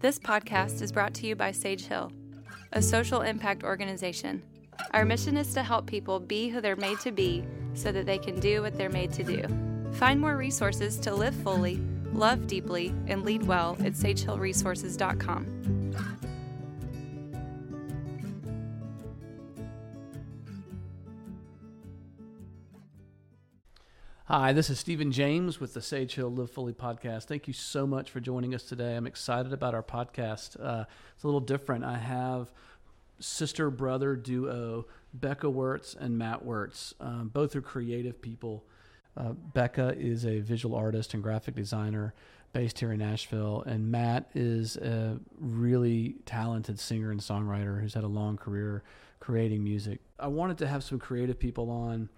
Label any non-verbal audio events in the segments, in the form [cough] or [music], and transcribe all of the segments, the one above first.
This podcast is brought to you by Sage Hill, a social impact organization. Our mission is to help people be who they're made to be so that they can do what they're made to do. Find more resources to live fully, love deeply, and lead well at sagehillresources.com. Hi, this is Stephen James with the Sage Hill Live Fully podcast. Thank you so much for joining us today. I'm excited about our podcast. Uh, it's a little different. I have sister brother duo Becca Wertz and Matt Wertz. Um, both are creative people. Uh, Becca is a visual artist and graphic designer based here in Nashville, and Matt is a really talented singer and songwriter who's had a long career creating music. I wanted to have some creative people on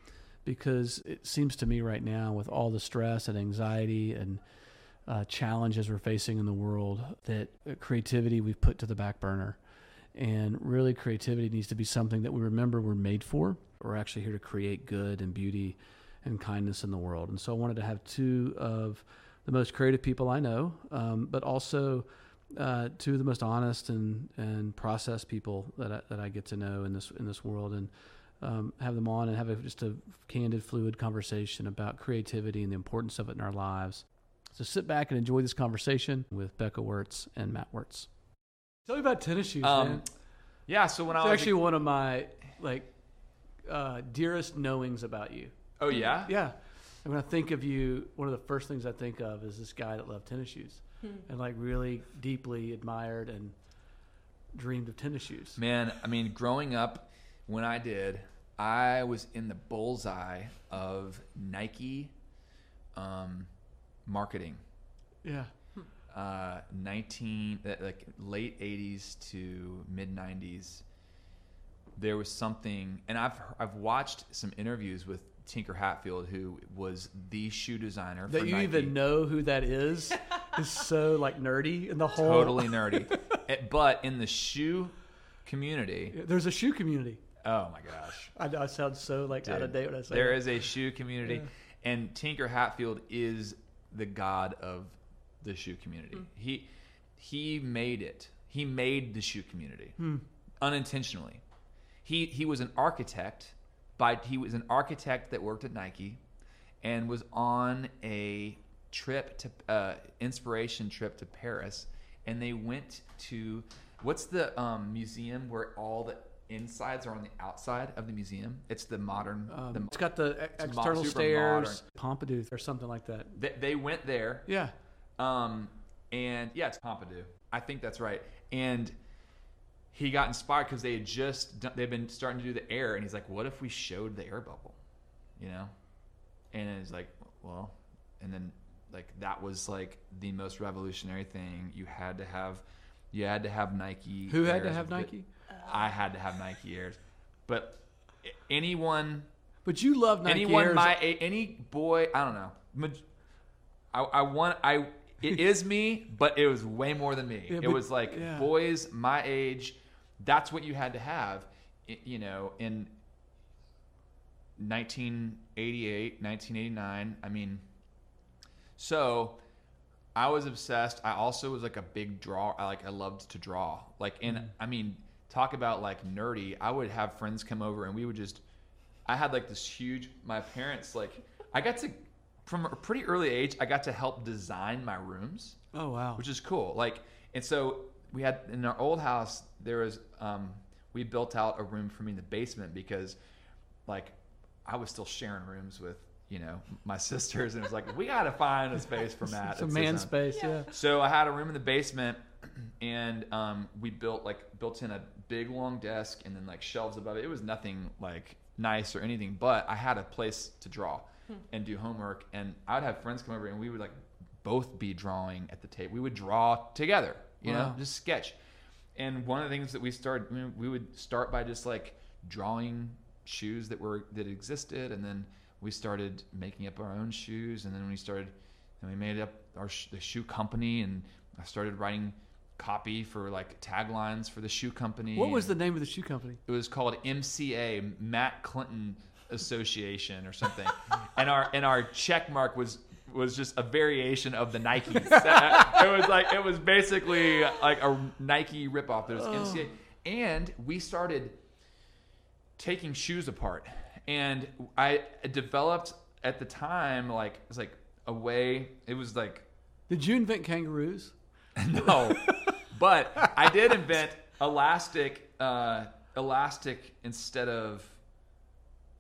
because it seems to me right now, with all the stress and anxiety and uh, challenges we're facing in the world, that creativity we've put to the back burner. And really, creativity needs to be something that we remember we're made for. We're actually here to create good and beauty and kindness in the world. And so I wanted to have two of the most creative people I know, um, but also uh, two of the most honest and, and processed people that I, that I get to know in this in this world. And um, have them on and have a, just a candid, fluid conversation about creativity and the importance of it in our lives. So sit back and enjoy this conversation with Becca Wertz and Matt Wertz. Tell me about tennis shoes, Um, man. Yeah, so when It's I was actually one of my like uh, dearest knowings about you. oh yeah, Yeah. And when I think of you, one of the first things I think of is this guy that loved tennis shoes and like really deeply admired and dreamed of tennis shoes. man. I mean, growing up, when I did, I was in the bullseye of Nike um, marketing. Yeah. Uh, 19 uh, like late 80s to mid 90s. There was something, and I've I've watched some interviews with Tinker Hatfield, who was the shoe designer that you Nike. even know who that is [laughs] is so like nerdy in the whole totally nerdy. [laughs] Eh, but in the shoe community, there's a shoe community oh my gosh, i, know I sound so like out of date when i say there that. is a shoe community, and Tinker Hatfield is the god of the shoe community. Hmm. He he made it. He made the shoe community Hmm. unintentionally. He he was an architect. By he was an architect that worked at Nike, and was on a trip to uh, inspiration trip to Paris, and they went to what's the um, museum where all the insides are on the outside of the museum? It's the modern. um, the, it's got the external stairs pompadour or something like that they, they went there yeah um, and yeah, it's Pompidou. I think that's right. And he got inspired because they had just done, they've been starting to do the air, and he's like, "What if we showed the air bubble?" You know, and it's like, well, and then like that was like the most revolutionary thing. You had to have, you had to have Nike. who had to have it. I had to have Nike Airs, but anyone but you love nike anyone Airs. my any boy i don't know i, I want i it is me but it was way more than me Yeah, it but- was like yeah. boys my age that's what you had to have you know in 1988 1989 i mean so I was obsessed. I also was like a big draw. I like I loved to draw. Like and Mm-hmm. I mean, talk about like nerdy. I would have friends come over and we would just I had like this huge my parents like I got to from a pretty early age I got to help design my rooms, oh wow which is cool. Like and so we had in our old house there was um we built out a room for me in the basement because like I was still sharing rooms with you know my [laughs] sisters and it was like we got to find a space for [laughs] Matt. it's a at man Citizen. space yeah, So I had a room in the basement, and um, we built like built in a big long desk and then like shelves above it. It was nothing like nice or anything, but I had a place to draw and do homework. And I would have friends come over, and we would like both be drawing at the table. We would draw together, you know, just sketch. And one of the things that we started, I mean, we would start by just like drawing shoes that were that existed, and then we started making up our own shoes, and then we started, and we made up our sh- the shoe company, and I started writing copy for like taglines for the shoe company. what was the name of the shoe company It was called MCA, Matt Clinton Association, or something. [laughs] and our and our check mark was was just a variation of the Nikes. [laughs] it was like it was basically like a Nike ripoff. There was oh. NCAA, and we started taking shoes apart, and I developed at the time like it was like a way. It was like Did you invent kangaroos? [laughs] no, but [laughs] I did invent elastic, uh, elastic instead of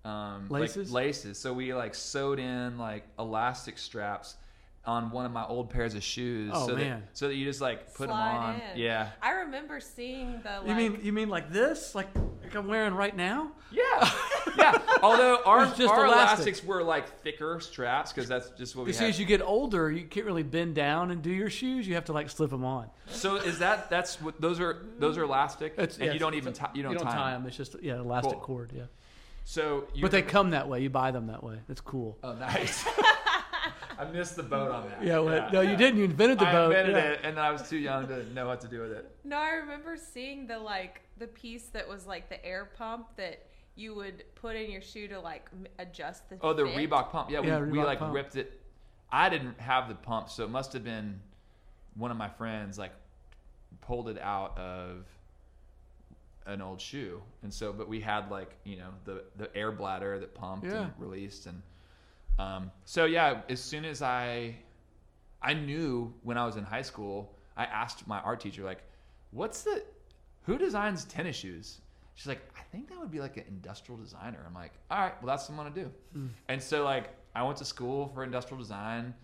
um, like Laces? laces. So we like sewed in like elastic straps on one of my old pairs of shoes. Oh, so man. That, so that you just like put Slide them on. in. Yeah. I remember seeing the like. You mean you mean like this? Like like I'm wearing right now? Yeah, yeah. Although [laughs] our, just our elastic. elastics were like thicker straps because that's just what we You see, as you get older, you can't really bend down and do your shoes. You have to like slip them on. so is that that's what those are? Those are elastic, It's, and yeah, you don't even tie, you don't, you don't tie, tie 'em. them. It's just yeah, elastic Cool. cord. Yeah, So you but they come that way. You buy them that way. That's cool. Oh, nice. [laughs] I missed the boat on that. Yeah, well, no, you didn't. You invented the I boat. invented yeah. it, and then I was too young to know what to do with it. No, I remember seeing the like the piece that was like the air pump that you would put in your shoe to like adjust the. Oh, the fit. Reebok pump. Yeah, we, Yeah, we Reebok like pump. ripped it. I didn't have the pump, so it must have been one of my friends like pulled it out of an old shoe, and so but we had like you know the the air bladder that pumped Yeah. and released, and um, so yeah, as soon as I I knew when I was in high school, I asked my art teacher like, "What's the who designs tennis shoes?" She's like, "I think that would be like an industrial designer." I'm like, "All right, well that's what I'm gonna do." And so like I went to school for industrial design,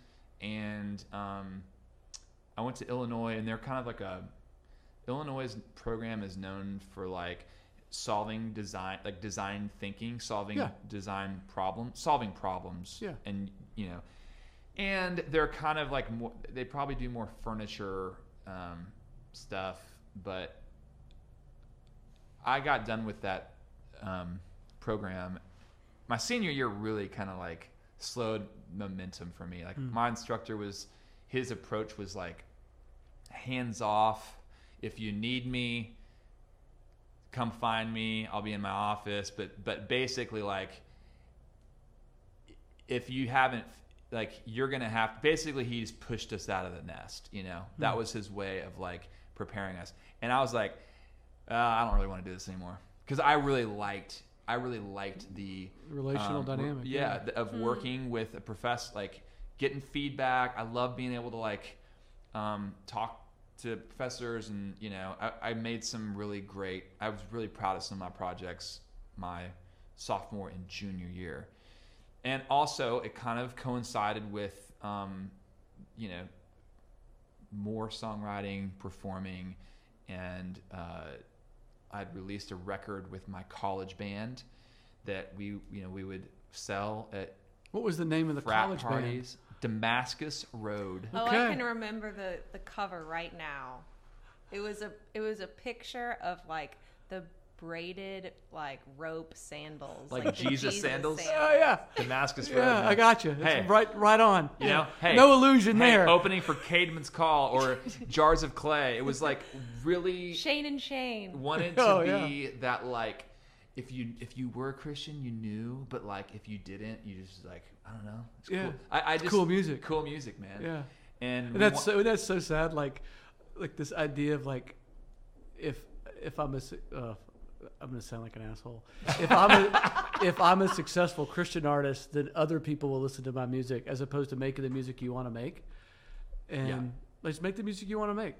and um, I went to Illinois, and they're kind of like a Illinois' program is known for like solving design like design thinking solving Yeah. design problem solving problems Yeah. and you know and they're kind of like more they probably do more furniture um, stuff but i got done with that um, program my senior year really kind of like slowed momentum for me like my instructor was his approach was like hands off if you need me come find me i'll be in my office. But but basically like if you haven't like you're gonna have basically he's pushed us out of the nest you know? That was his way of like preparing us. And i was like uh, i don't really want to do this anymore. Because i really liked i really liked the Relational um, dynamic. yeah, th- of working with a professor like getting feedback. I love being able to like um, talk to professors and you know I, I made some really great i was really proud of some of my projects my sophomore and junior year. And also it kind of coincided with um, you know more songwriting performing and uh, i'd released a record with my college band that we you know we would sell at What was the name of the college parties damascus road Oh, Okay. I can remember the the cover right now. It was a it was a picture of like the braided like rope sandals, Like the Jesus sandals? band? Oh yeah, damascus road yeah. man. I got you. It's Hey. right, right on. You know, hey, no illusion hey, there. Opening for Caedmon's Call or [laughs] Jars of Clay. It was like really Shane and Shane. wanted [laughs] to Oh, be that like if you if you were a Christian you knew, but like if you didn't, you just like I don't know. It's Yeah. cool. I, I just cool music. Cool music, man. Yeah. And, And that's wa- so that's so sad. Like, like this idea of like, if if I'm a uh, I'm gonna sound like an asshole. If I'm a [laughs] if I'm a successful Christian artist, then other people will listen to my music as opposed to making the music you want to make, and Yeah. let's make the music you want to make,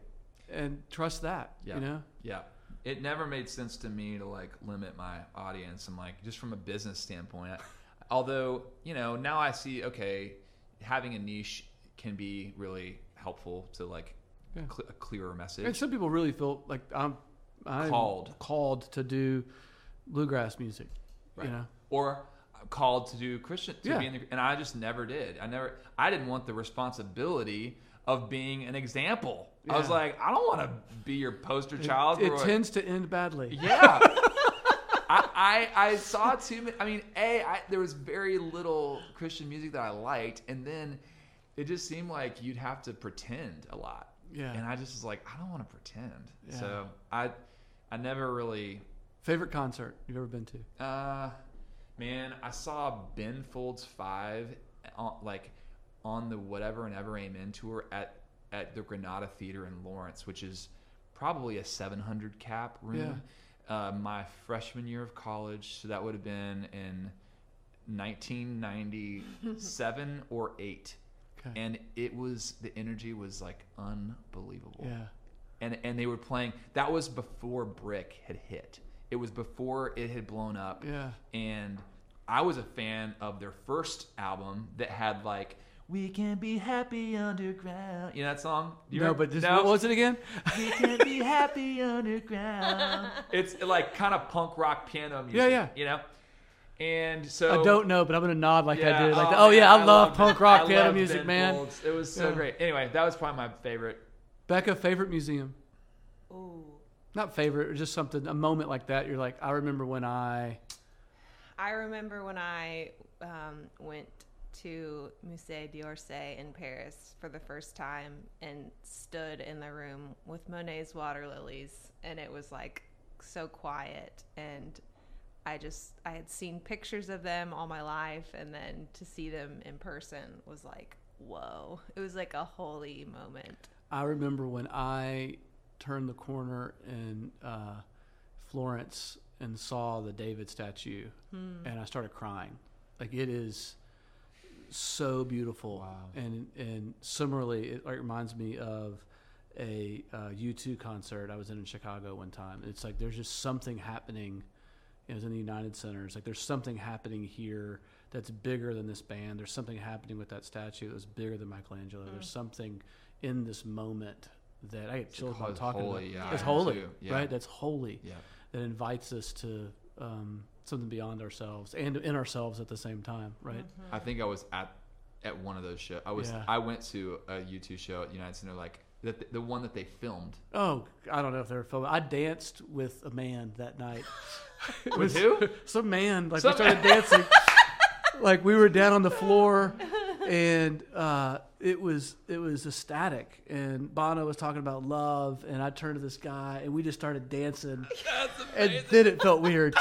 and trust that. Yeah. You know. Yeah. It never made sense to me to like limit my audience and like just from a business standpoint. I- although, you know, now I see okay, having a niche can be really helpful to like Yeah. cl- a clearer message. And some people really feel like I'm, I'm Called. called to do bluegrass music. Right. You know. or uh, called to do Christian to Yeah. be in the, and I just never did. I never I didn't want the responsibility of being an example. I was like, I don't want to be your poster child. It, it tends to end badly. Yeah. [laughs] I, I I saw too many. I mean, a I, there was very little Christian music that I liked, and then it just seemed like you'd have to pretend a lot. Yeah. And I just was like, I don't want to pretend. Yeah. So I I never really. Favorite concert you've ever been to? Uh, man, I saw Ben Folds Five, on, like on the Whatever and Ever Amen tour at at the Granada Theater in Lawrence, which is probably a 700 cap room. Uh, my freshman year of college, so that would have been in 1997 [laughs] or eight, Okay. and it was the energy was like unbelievable yeah. and and they were playing. That was before Brick had hit. It was before it had blown up. Yeah. And I was a fan of their first album that had like "We Can Be Happy Underground." You know that song? You no, remember- but this, No? what was it again? We can be happy underground. [laughs] It's like kind of punk rock piano music. Yeah, yeah. You know. And so I don't know, but I'm gonna nod like I did. Like, oh, oh, yeah, man, I, love punk rock I piano music, Ben man. Folds. It was so Yeah. great. Anyway, that was probably my favorite. Becca, favorite museum? Ooh. Not favorite, just something, a moment like that. You're like, I remember when I. I remember when I um, went to Musée d'Orsay in Paris for the first time and stood in the room with Monet's water lilies, and it was like so quiet. And I just, I had seen pictures of them all my life, and then to see them in person was like, whoa. It was like a holy moment. I remember when I turned the corner in uh, Florence and saw the David statue, and I started crying. Like it is so beautiful, Wow. and and similarly, it like, reminds me of a uh, U2 concert I was in in Chicago one time. It's like there's just something happening. It was in the United Center. It's like there's something happening here that's bigger than this band. There's something happening with that statue that's bigger than Michelangelo. There's something in this moment that I get chills about talking holy, about. yeah, it's I holy, yeah. right? That's holy. Yeah. That invites us to um, something beyond ourselves and in ourselves at the same time, right? I think I was at at one of those shows. I was Yeah. I went to a U2 show at United Center, like the, the one that they filmed. Oh, I don't know if they were filming. I danced with a man that night. [laughs] With who? [laughs] Some man. Like Some- we started dancing. [laughs] like we were down on the floor, and uh, it was it was ecstatic. And Bono was talking about love, and I turned to this guy, and we just started dancing. and then it felt weird.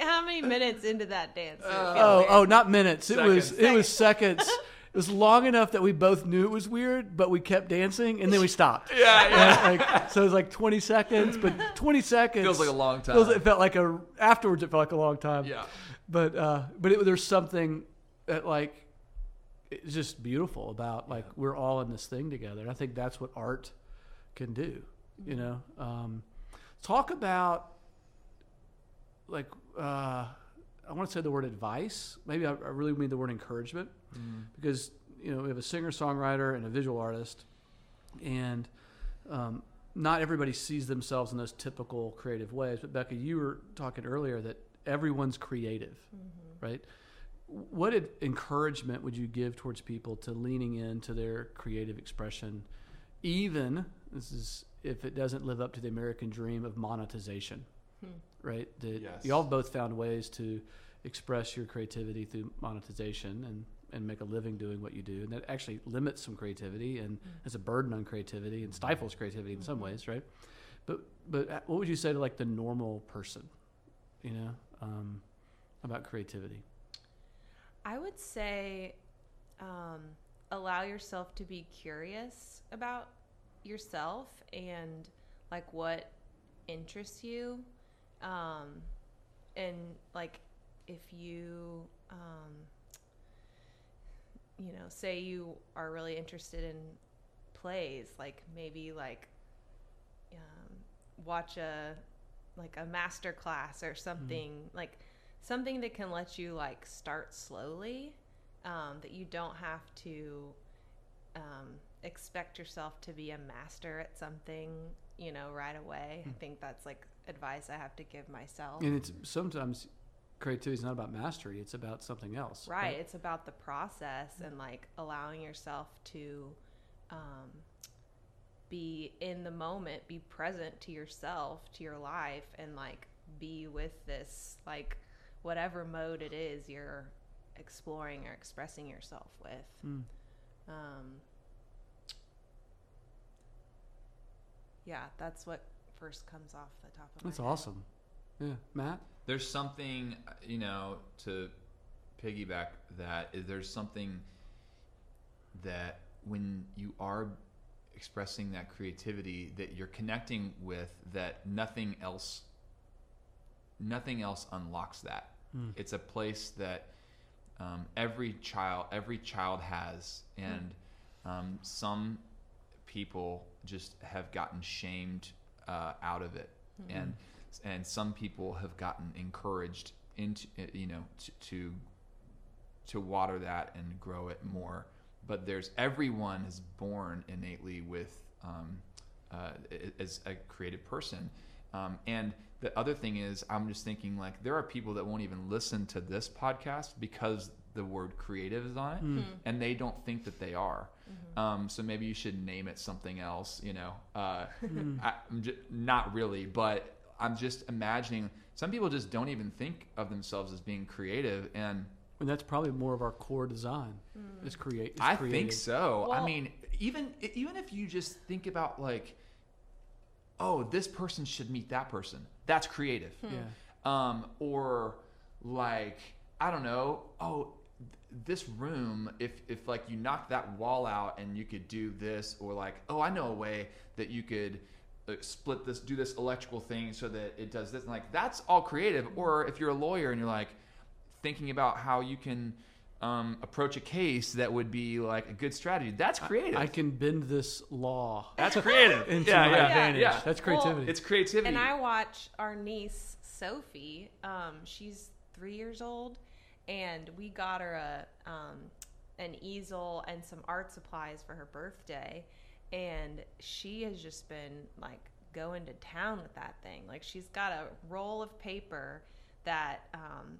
How many, minutes into that dance? did it feel Oh, weird? oh, not minutes. It was Seconds. it was seconds. [laughs] It was long enough that we both knew it was weird, but we kept dancing, and then we stopped. [laughs] Yeah, yeah. like, so it was like 20 seconds, but 20 seconds Feels like a long feels- time. it felt like a afterwards. It felt like a long time. Yeah. But uh, but it, there's something that like it's just beautiful about like we're all in this thing together. And I think that's what art can do. You know, um, talk about like uh, I want to say the word advice. Maybe I, I really mean the word encouragement because you know we have a singer songwriter and a visual artist, and um, not everybody sees themselves in those typical creative ways. But Becca, you were talking earlier that everyone's creative, right? What ad- encouragement would you give towards people to leaning into their creative expression, even this is if it doesn't live up to the American dream of monetization, right? That Yes. y'all have both found ways to express your creativity through monetization and and make a living doing what you do, and that actually limits some creativity and is a burden on creativity and stifles creativity in some ways, right? But but what would you say to like the normal person, you know, um, about creativity? I would say um, allow yourself to be curious about yourself and like what interests you. Um, and like if you, um, you know, say you are really interested in plays, like maybe like um, watch a like a master class or something like something that can let you like start slowly um, that you don't have to um, expect yourself to be a master at something you know right away i think that's like advice i have to give myself And it's sometimes creativity is not about mastery; it's about something else. right it's about the process and like allowing yourself to um, be in the moment be present to yourself to your life and like be with this like whatever mode it is you're exploring or expressing yourself with Mm. um, yeah that's what first comes off the top of That's my head. awesome. Yeah, Matt. There's something, you know, to piggyback that is there's something that when you are expressing that creativity that you're connecting with that nothing else nothing else unlocks that Mm. it's a place that um, every child every child has and um, some people just have gotten shamed uh, out of it. And and some people have gotten encouraged into you know to, to to water that and grow it more. But there's everyone is born innately with um, uh, as a creative person. Um, and the other thing is i'm just thinking like there are people that won't even listen to this podcast because the word creative is on it Mm. and they don't think that they are um, so maybe you should name it something else you know uh, I, I'm just, not really but i'm just imagining some people just don't even think of themselves as being creative and And that's probably more of our core design. Is create. is I think creative. so. I mean, even even if you just think about like, oh, this person should meet that person. That's creative. Yeah. Um, or like, I don't know. Oh, th- this room. If if like you knocked that wall out and you could do this, or like, oh, I know a way that you could. uh, Split this, do this electrical thing so that it does this. And like that's all creative. Or if you're a lawyer and you're like thinking about how you can um, approach a case that would be like a good strategy. That's creative. I can bend this law That's [laughs] creative. into yeah, my yeah, advantage. yeah. That's Well, creativity. It's creativity. And I watch our niece Sophie. Um, she's three years old, and we got her a um, an easel and some art supplies for her birthday, and she has just been like going to town with that thing. Like she's got a roll of paper that um,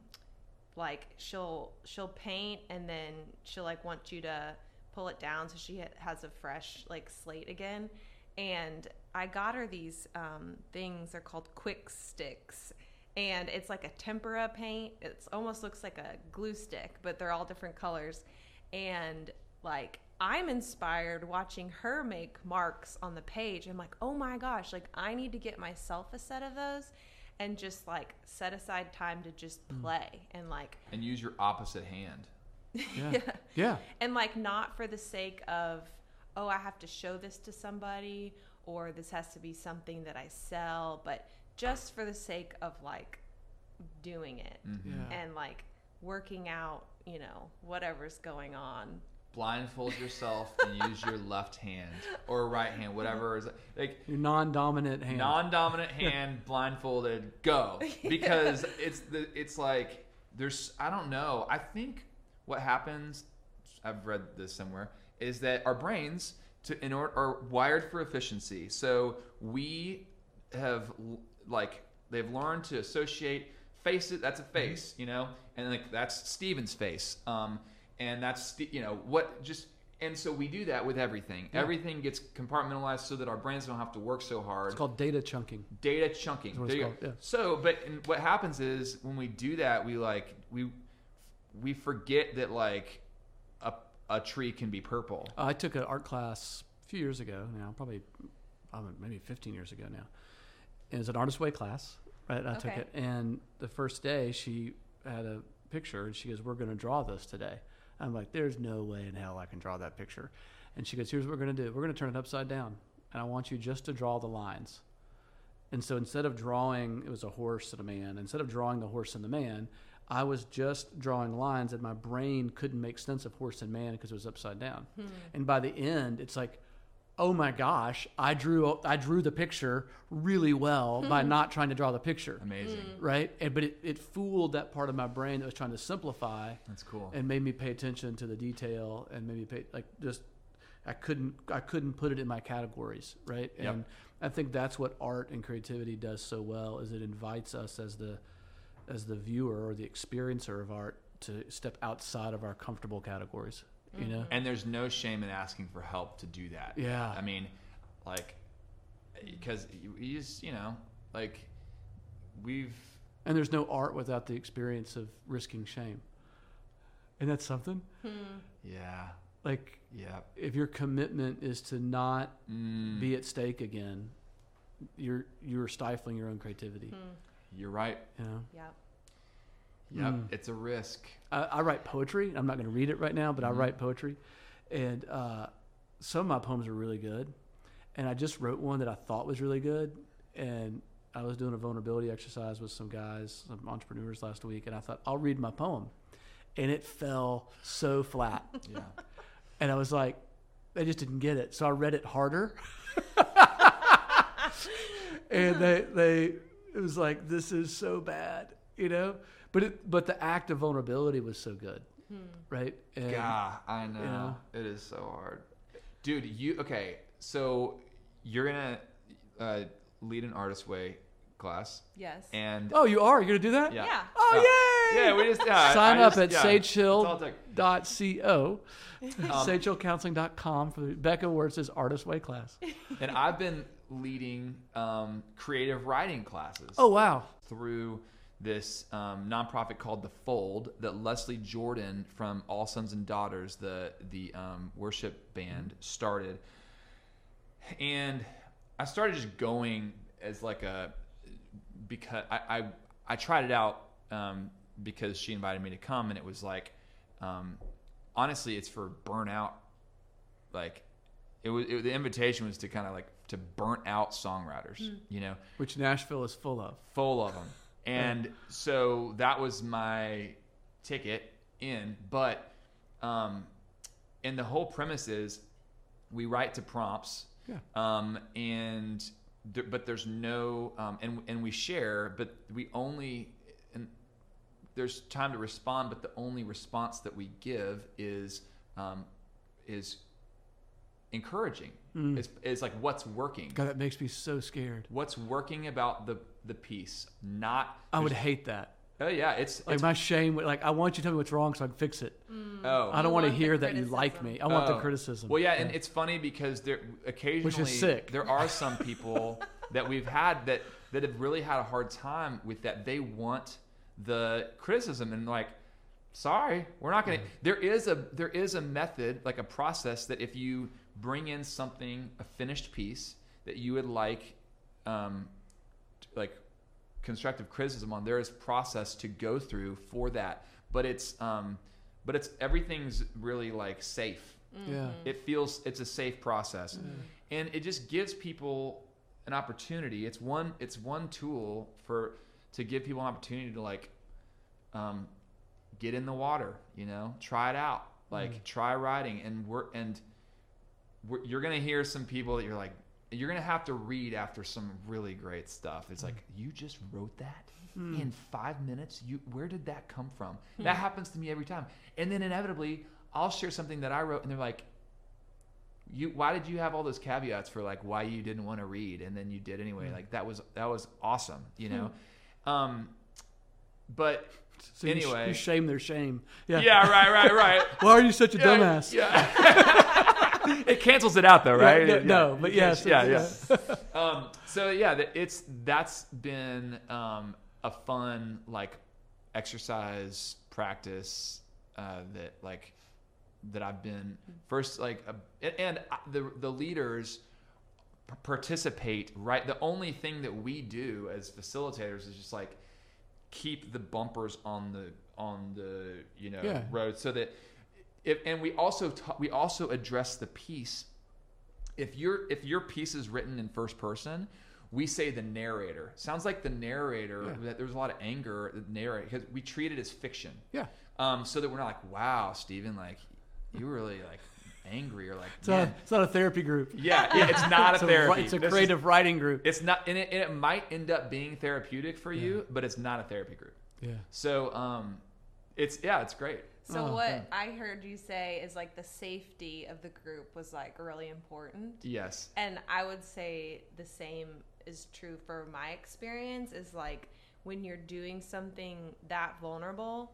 like she'll she'll paint and then she'll like want you to pull it down so she has a fresh like slate again. And i got her these um, things. They're called Kwik Stix and it's like a tempera paint it almost looks like a glue stick but they're all different colors and like i'm inspired watching her make marks on the page i'm like oh my gosh like i need to get myself a set of those and just like set aside time to just mm. play and like and use your opposite hand. [laughs] yeah. yeah. and like not for the sake of oh i have to show this to somebody or this has to be something that i sell but just for the sake of like doing it Mhm. Yeah. and like working out you know whatever's going on Blindfold yourself and [laughs] use your left hand or right hand, whatever is like Your non-dominant hand. non-dominant [laughs] hand, blindfolded, go. [laughs] Because it's the it's like there's I don't know. I think what happens, I've read this somewhere, is that our brains to in order are wired for efficiency. So we have l- like they've learned to associate faces. That's a face, you know, and like that's Steven's face. Um, and that's you know what just. And so we do that with everything. Yeah. Everything gets compartmentalized so that our brains don't have to work so hard It's called data chunking. data chunking. There you go. yeah. So, but and what happens is when we do that, we like we we forget that like a a tree can be purple. Uh, I took an art class a few years ago now, probably um, maybe 15 years ago now. It was an artist way class, right? I took it. And the first day she had a picture and she goes, We're going to draw this today. I'm like, There's no way in hell I can draw that picture. And she goes, Here's what we're going to do we're going to turn it upside down. And I want you just to draw the lines. And so instead of drawing, it was a horse and a man. Instead of drawing the horse and the man, I was just drawing lines, and my brain couldn't make sense of horse and man because it was upside down. Hmm. And by the end, it's like, oh my gosh, I drew I drew the picture really well by mm-hmm. not trying to draw the picture, Amazing. Mm. right? And, but it, it fooled that part of my brain that was trying to simplify That's cool. and made me pay attention to the detail and made me pay like just I couldn't I couldn't put it in my categories, right? Yep. And I think that's what art and creativity does so well is it invites us as the as the viewer or the experiencer of art to step outside of our comfortable categories, you know? and there's no shame in asking for help to do that. Yeah. I mean, like, because you, you just you know like we've And there's no art without the experience of risking shame. And that's something yeah like yeah if your commitment is to not mm, be at stake again, you're you're stifling your own creativity. you're right. You know, yeah Yep, Mm. it's a risk. I, I write poetry. I'm not going to read it right now, but I write poetry, and uh, some of my poems are really good. And I just wrote one that I thought was really good, and I was doing a vulnerability exercise with some guys, some entrepreneurs last week, and I thought I'll read my poem, and it fell so flat, [laughs] Yeah. and I was like, they just didn't get it, so I read it harder, [laughs] [laughs] and they they it was like this is so bad, you know. But it but the act of vulnerability was so good, right? And God, I know. know? It is so hard. Dude, you okay, so you're gonna uh, lead an artist way class Yes. and oh, you are. You're gonna do that? yeah. Yeah. Oh, yay! Yeah, we just yeah, Sign I up just- at yeah. It's all tech. [laughs] Um, [laughs] sagehillcounseling.com for the Becca where it says artist way class. [laughs] and I've been leading um, creative writing classes. Oh wow. through this um, nonprofit called The Fold that Leslie Jordan from All Sons and Daughters, the the um, worship band, started. And I started just going as like a because I I, I tried it out um, because she invited me to come, and it was like um, honestly, it's for burnout. Like it was it, the invitation was to kind of like to burnt out songwriters, you know Which Nashville is full of. full of them. And so that was my ticket in. But, um, and the whole premise is we write to prompts. Yeah. Um, and, there, but there's no, um, and, and we share, but we only, and there's time to respond, but the only response that we give is, um, is encouraging. Mm. It's, it's like what's working God, that makes me so scared. what's working about the the piece not I would hate that. oh yeah it's, Like it's my shame. Like I want you to tell me what's wrong so I can fix it. oh I don't You want to hear that you like me. I want the Oh. criticism. well yeah, and it's funny because there occasionally sick. there are some people [laughs] that we've had that that have really had a hard time with that they want the criticism and like sorry we're not going to there is a there is a method like a process that if you bring in something a finished piece that you would like um like constructive criticism on there is process to go through for that. But it's um but it's everything's really like safe. Yeah. it feels it's a safe process. And it just gives people an opportunity. It's one it's one tool for to give people an opportunity to like um, get in the water you know? Try it out. Like try writing and we're and we're, you're gonna hear some people that you're like you're gonna have to read after some really great stuff. It's hmm. like you just wrote that hmm. in five minutes? You where did that come from? Hmm. That happens to me every time. And then inevitably i'll share something that i wrote and they're like you why did you have all those caveats for like why you didn't want to read? And then you did anyway. Like that was that was awesome you know? Um but So you sh- anyway. you shame their shame. Yeah. yeah right right right. [laughs] Why are you such a Yeah, dumbass? yeah [laughs] it cancels it out though Yeah, right? no, Yeah, no, but yes, yeah it's- yeah. [laughs] um so yeah that- it's that's been um a fun like exercise practice uh that like that I've been first like uh, and- and the the leaders participate right? The only thing that we do as facilitators is just like keep the bumpers on the on the you know Yeah. road so that if and we also ta- we also address the piece if your if your piece is written in first person we say the narrator sounds like the narrator Yeah. that there's a lot of anger the narrator because we treat it as fiction Yeah. um so that we're not like wow Stephen like you were really like angry or like It's not, it's not a therapy group. yeah yeah, it's not [laughs] It's a a, therapy it's a This is- creative writing group. it's not and it, and it might end up being therapeutic for you but it's not a therapy group Yeah. so um it's yeah it's great So Oh, what yeah. I heard you say is like the safety of the group was like really important. yes And I would say the same is true for my experience is like when you're doing something that vulnerable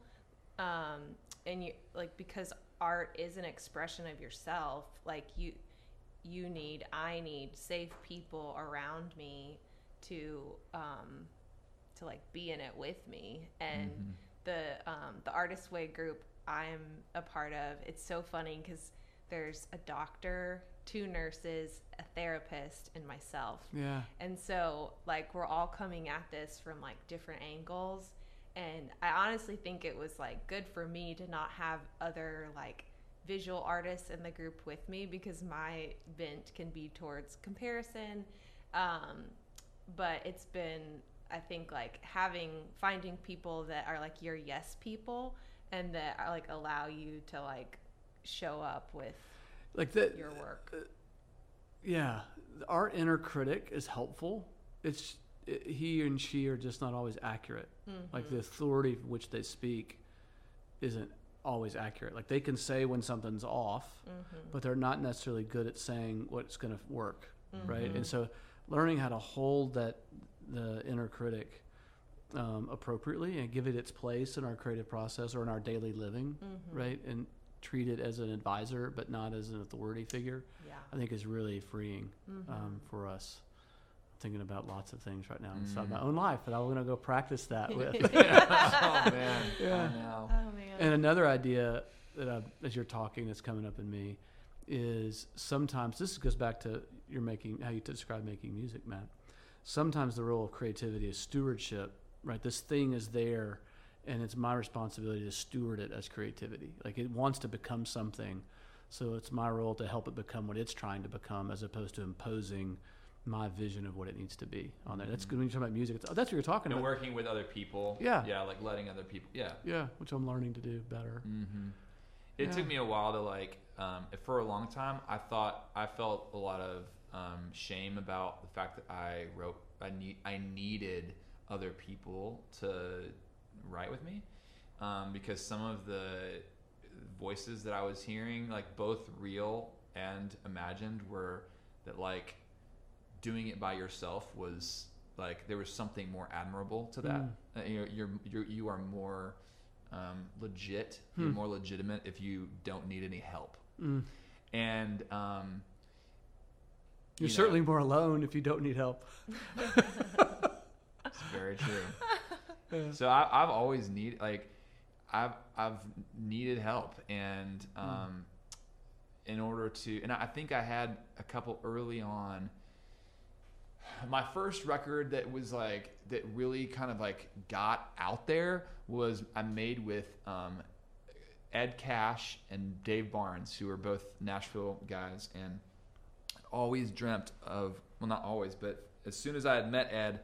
um and you like because art is an expression of yourself like you you need i need safe people around me to um to like be in it with me and the um the artist way group i'm a part of it's so funny because there's a doctor two nurses a therapist and myself Yeah. and so like we're all coming at this from like different angles and I honestly think it was like good for me to not have other like visual artists in the group with me because my bent can be towards comparison. Um, but it's been, I think, like having finding people that are like your yes people and that like allow you to like show up with Like that. your work. Uh, yeah, our inner critic is helpful. It's it, he and she are just not always accurate. Like the mm-hmm. authority of which they speak isn't always accurate. Like they can say when something's off, mm-hmm. but they're not necessarily good at saying what's going to work, right? And mm-hmm. so, learning how to hold that the inner critic um, appropriately and give it its place in our creative process or in our daily living, right? And treat it as an advisor, but not as an authority figure. Yeah. I think is really freeing um, for us. I'm thinking about lots of things right now inside my own life, and I'm going to go practice that [laughs] with. oh man, Yeah. I know. Oh man. and another idea that I, as you're talking that's coming up in me is sometimes this goes back to you're making how you describe making music, Matt. Sometimes the role of creativity is stewardship, right? This thing is there, and it's my responsibility to steward it as creativity. Like it wants to become something, so it's my role to help it become what it's trying to become, as opposed to imposing my vision of what it needs to be on there. That's good when you talk about music. It's, oh, that's what you're talking And about. working with other people. Yeah. Yeah, like letting other people. Yeah. Yeah, which I'm learning to do better. Mm-hmm. It Yeah. took me a while to like. Um, for a long time, I thought I felt a lot of um, shame about the fact that I wrote. I need. I needed other people to write with me um, because some of the voices that I was hearing, like both real and imagined, were that like doing it by yourself was like there was something more admirable to that. Mm. Uh, you're, you're, you're you are more um, legit. You're Hmm. more legitimate if you don't need any help. Mm. And um, You're you know, certainly more alone if you don't need help. [laughs] [laughs] Very true. [laughs] So I, I've always need like I've I've needed help, and um, in order to, and I think I had a couple early on. My first record that was like that really kind of like got out there was I made with um, Ed Cash and Dave Barnes, who are both Nashville guys, and always dreamt of well, not always, but as soon as I had met Ed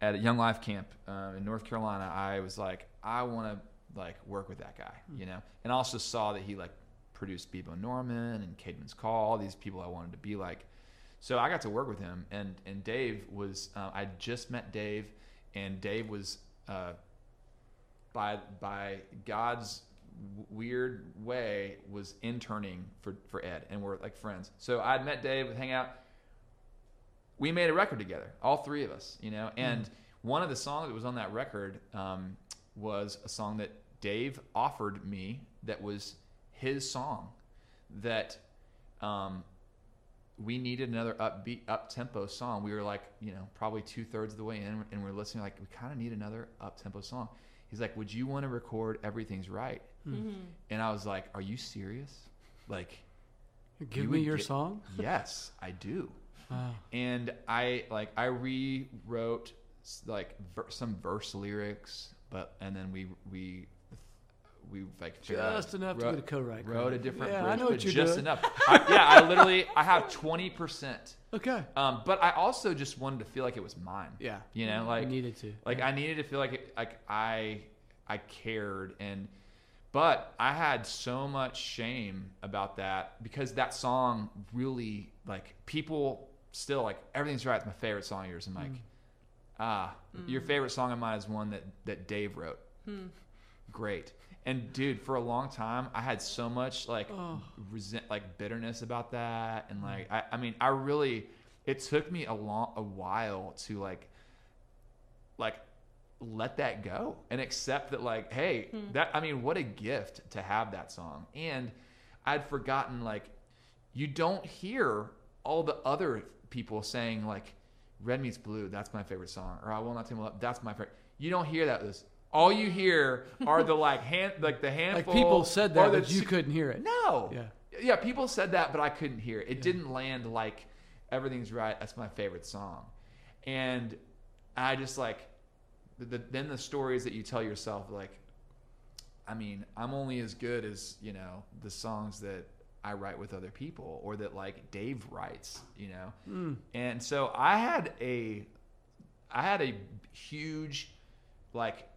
at a Young Life camp uh, in North Carolina, I was like, I want to like work with that guy, you know. And I also saw that he like produced Bebo Norman and Caedmon's Call, all these people I wanted to be like. So I got to work with him, and and Dave was uh, I just met Dave, and Dave was uh, by by God's weird way was interning for for Ed, and we're like friends. So I'd met Dave, would hang out. We made a record together, all three of us, you know. And one of the songs that was on that record um, was a song that Dave offered me that was his song that um, we needed another upbeat, up tempo song. We were like, you know, probably two thirds of the way in, and we're listening like we kind of need another up tempo song. He's like, "Would you want to record Everything's Right?" And I was like, "Are you serious? Like, Give You me your get- song. yes, I do." Wow. And I like I rewrote like ver- some verse lyrics, but and then we we we like Just enough to wrote- get a co-write Wrote a different Yeah, I bridge, know what but you're just doing. enough. [laughs] I, yeah, I literally I have twenty percent. Okay. Um, but I also just wanted to feel like it was mine. Yeah. You know, I like needed to. like I needed to feel like it, like I I cared and but I had so much shame about that because that song really like people still like everything's right. It's my favorite song of yours. I'm like, mm. ah, mm. your favorite song of mine is one that that Dave wrote. Hmm. Great. And dude, for a long time, I had so much like Oh. resent, like bitterness about that, and mm. like I, I mean, I really, it took me a long, a while to like, like, let that go and accept that, like, hey, hmm. that I mean, what a gift to have that song. And I'd forgotten like, you don't hear all the other people saying like, "Red meets blue," that's my favorite song, or "I will not my that's my favorite. You don't hear that. This all you hear are the like [laughs] hand, like the Like handful. people said that, but you couldn't hear it. no. Yeah. Yeah, people said that, but I couldn't hear it. It didn't land like everything's right. That's my favorite song. And I just like the, then the stories that you tell yourself, like, I mean, I'm only as good as you know the songs that I write with other people, or that like Dave writes, you know. Mm. And so I had a, I had a huge, like,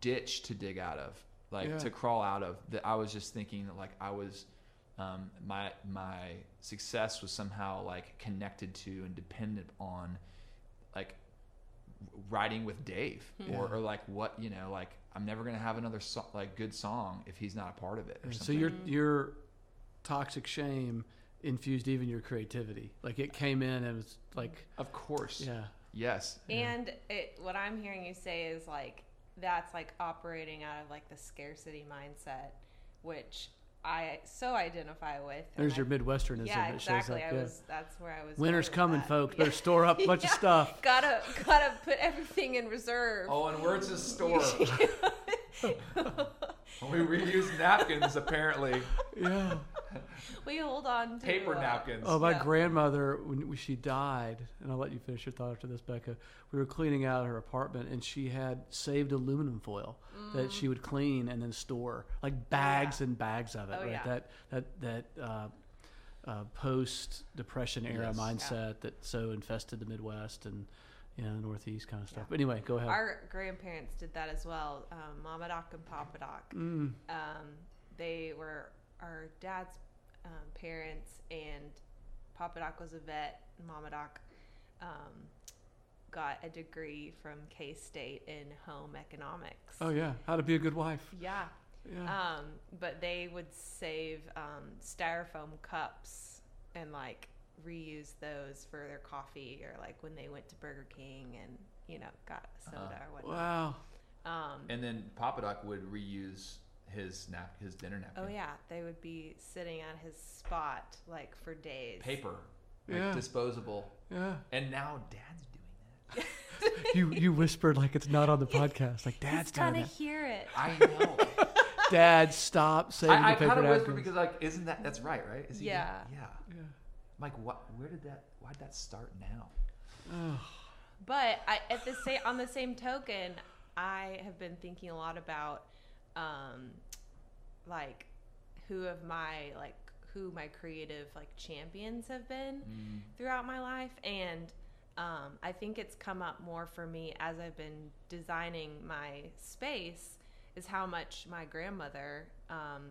ditch to dig out of, like Yeah. to crawl out of. That I was just thinking that like I was, um, my my success was somehow like connected to and dependent on, like, writing with Dave, or, or like what you know, like I'm never gonna have another so- like good song if he's not a part of it. Or So something. your your toxic shame infused even your creativity. Like it came in and it was like, of course, yeah, yes, And it, what I'm hearing you say is like that's like operating out of like the scarcity mindset, which I so identify with. there's I- your Midwesternism. Yeah, that shows exactly. up. I yeah. was. That's where I was. Winter's coming, with that. folks. Yeah. [laughs] Better store up a bunch of stuff. Gotta gotta put everything in reserve. Oh, and where's the store? [laughs] [laughs] we reuse napkins apparently. Yeah. [laughs] we hold on to Paper uh, napkins. Oh, my Yeah. grandmother, when she died, and I'll let you finish your thought after this, Becca. We were cleaning out her apartment, and she had saved aluminum foil that she would clean and then store, like bags and bags of it. Oh, right? yeah. That that that uh, uh, post Depression era Yes. mindset that so infested the Midwest and you know Northeast kind of stuff. But anyway, go ahead. Our grandparents did that as well. Um, Mama Doc and Papa Doc. Mm. Um, they were our dad's um, parents, and Papa Doc was a vet. and Mama Doc um, got a degree from K State in home economics. Oh yeah, how to be a good wife. Yeah. Yeah. Um, but they would save um, styrofoam cups and like reuse those for their coffee or like when they went to Burger King and you know got soda Uh-huh. or whatnot. wow. Um, And then Papa Doc would reuse his nap, his dinner napkin. oh yeah, they would be sitting on his spot like for days. Paper, like Yeah. disposable. Yeah. And now Dad's doing that. [laughs] You you whispered like it's not on the [laughs] podcast. Like Dad's He's doing gonna that. hear it. I know. [laughs] Dad, stop saving I, I the paper kind of whisper because like, isn't that that's right, right? Is he doing- Yeah. yeah. Yeah. I'm like, what? Where did that? Why did that start now? But I, at the same on the same token, I have been thinking a lot about, um, like, who of my like who my creative like champions have been Mm. throughout my life, and um, I think it's come up more for me as I've been designing my space. Is how much my grandmother um,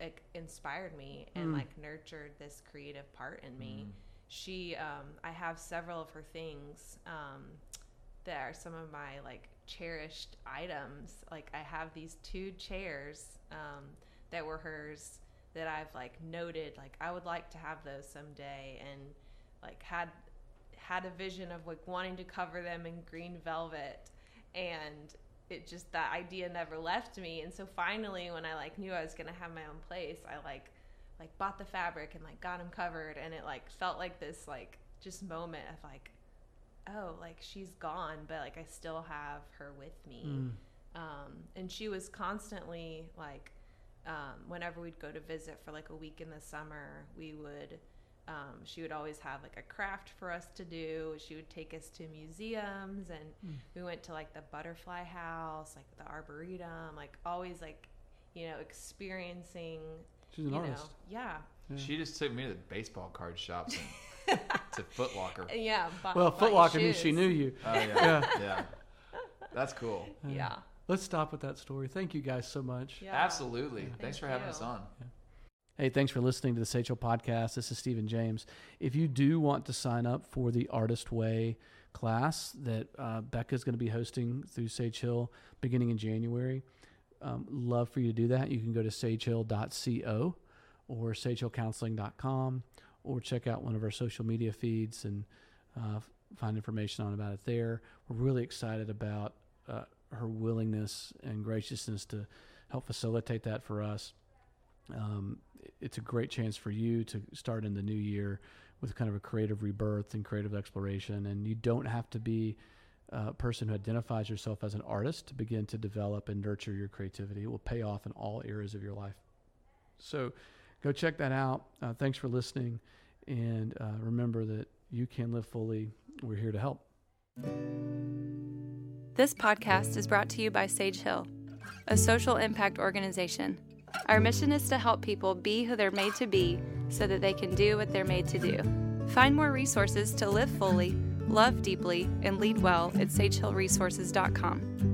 like, inspired me and Mm. like nurtured this creative part in me Mm. she um i have several of her things um that are some of my like cherished items. Like i have these two chairs um that were hers that i've like noted like i would like to have those someday and like had had a vision of like wanting to cover them in green velvet. And it just that idea never left me. And so finally when i like knew i was gonna have my own place i like like bought the fabric and like got them covered. And it like felt like this like just moment of like oh like she's gone but like i still have her with me Mm. um, and she was constantly like um, whenever we'd go to visit for like a week in the summer we would um, she would always have like a craft for us to do she would take us to museums and Mm. we went to like the butterfly house like the arboretum like always like you know experiencing She's an you artist. know yeah Yeah. She just took me to the baseball card shops and [laughs] to Foot Locker. yeah bought, well, bought Foot you Locker means she knew you. Oh yeah, Yeah. yeah. That's cool. yeah Let's stop with that story. Thank you guys so much. yeah Absolutely. Thanks Thank for having you. us on. Hey, thanks for listening to the Sage Hill Podcast. This is Stephen James. If you do want to sign up for the Artist Way class that uh, Becca is going to be hosting through Sage Hill beginning in January, um, love for you to do that. You can go to sagehill.co or sagehillcounseling.com or check out one of our social media feeds and uh, find information on about it there. We're really excited about uh, her willingness and graciousness to help facilitate that for us um, it's a great chance for you to start in the new year with kind of a creative rebirth and creative exploration. And you don't have to be a person who identifies yourself as an artist to begin to develop and nurture your creativity. It will pay off in all areas of your life. So go check that out. Uh, thanks for listening. And uh, remember that you can live fully. We're here to help. This podcast is brought to you by Sage Hill, a social impact organization. Our mission is to help people be who they're made to be so that they can do what they're made to do. Find more resources to live fully, love deeply, and lead well at sagehillresources.com.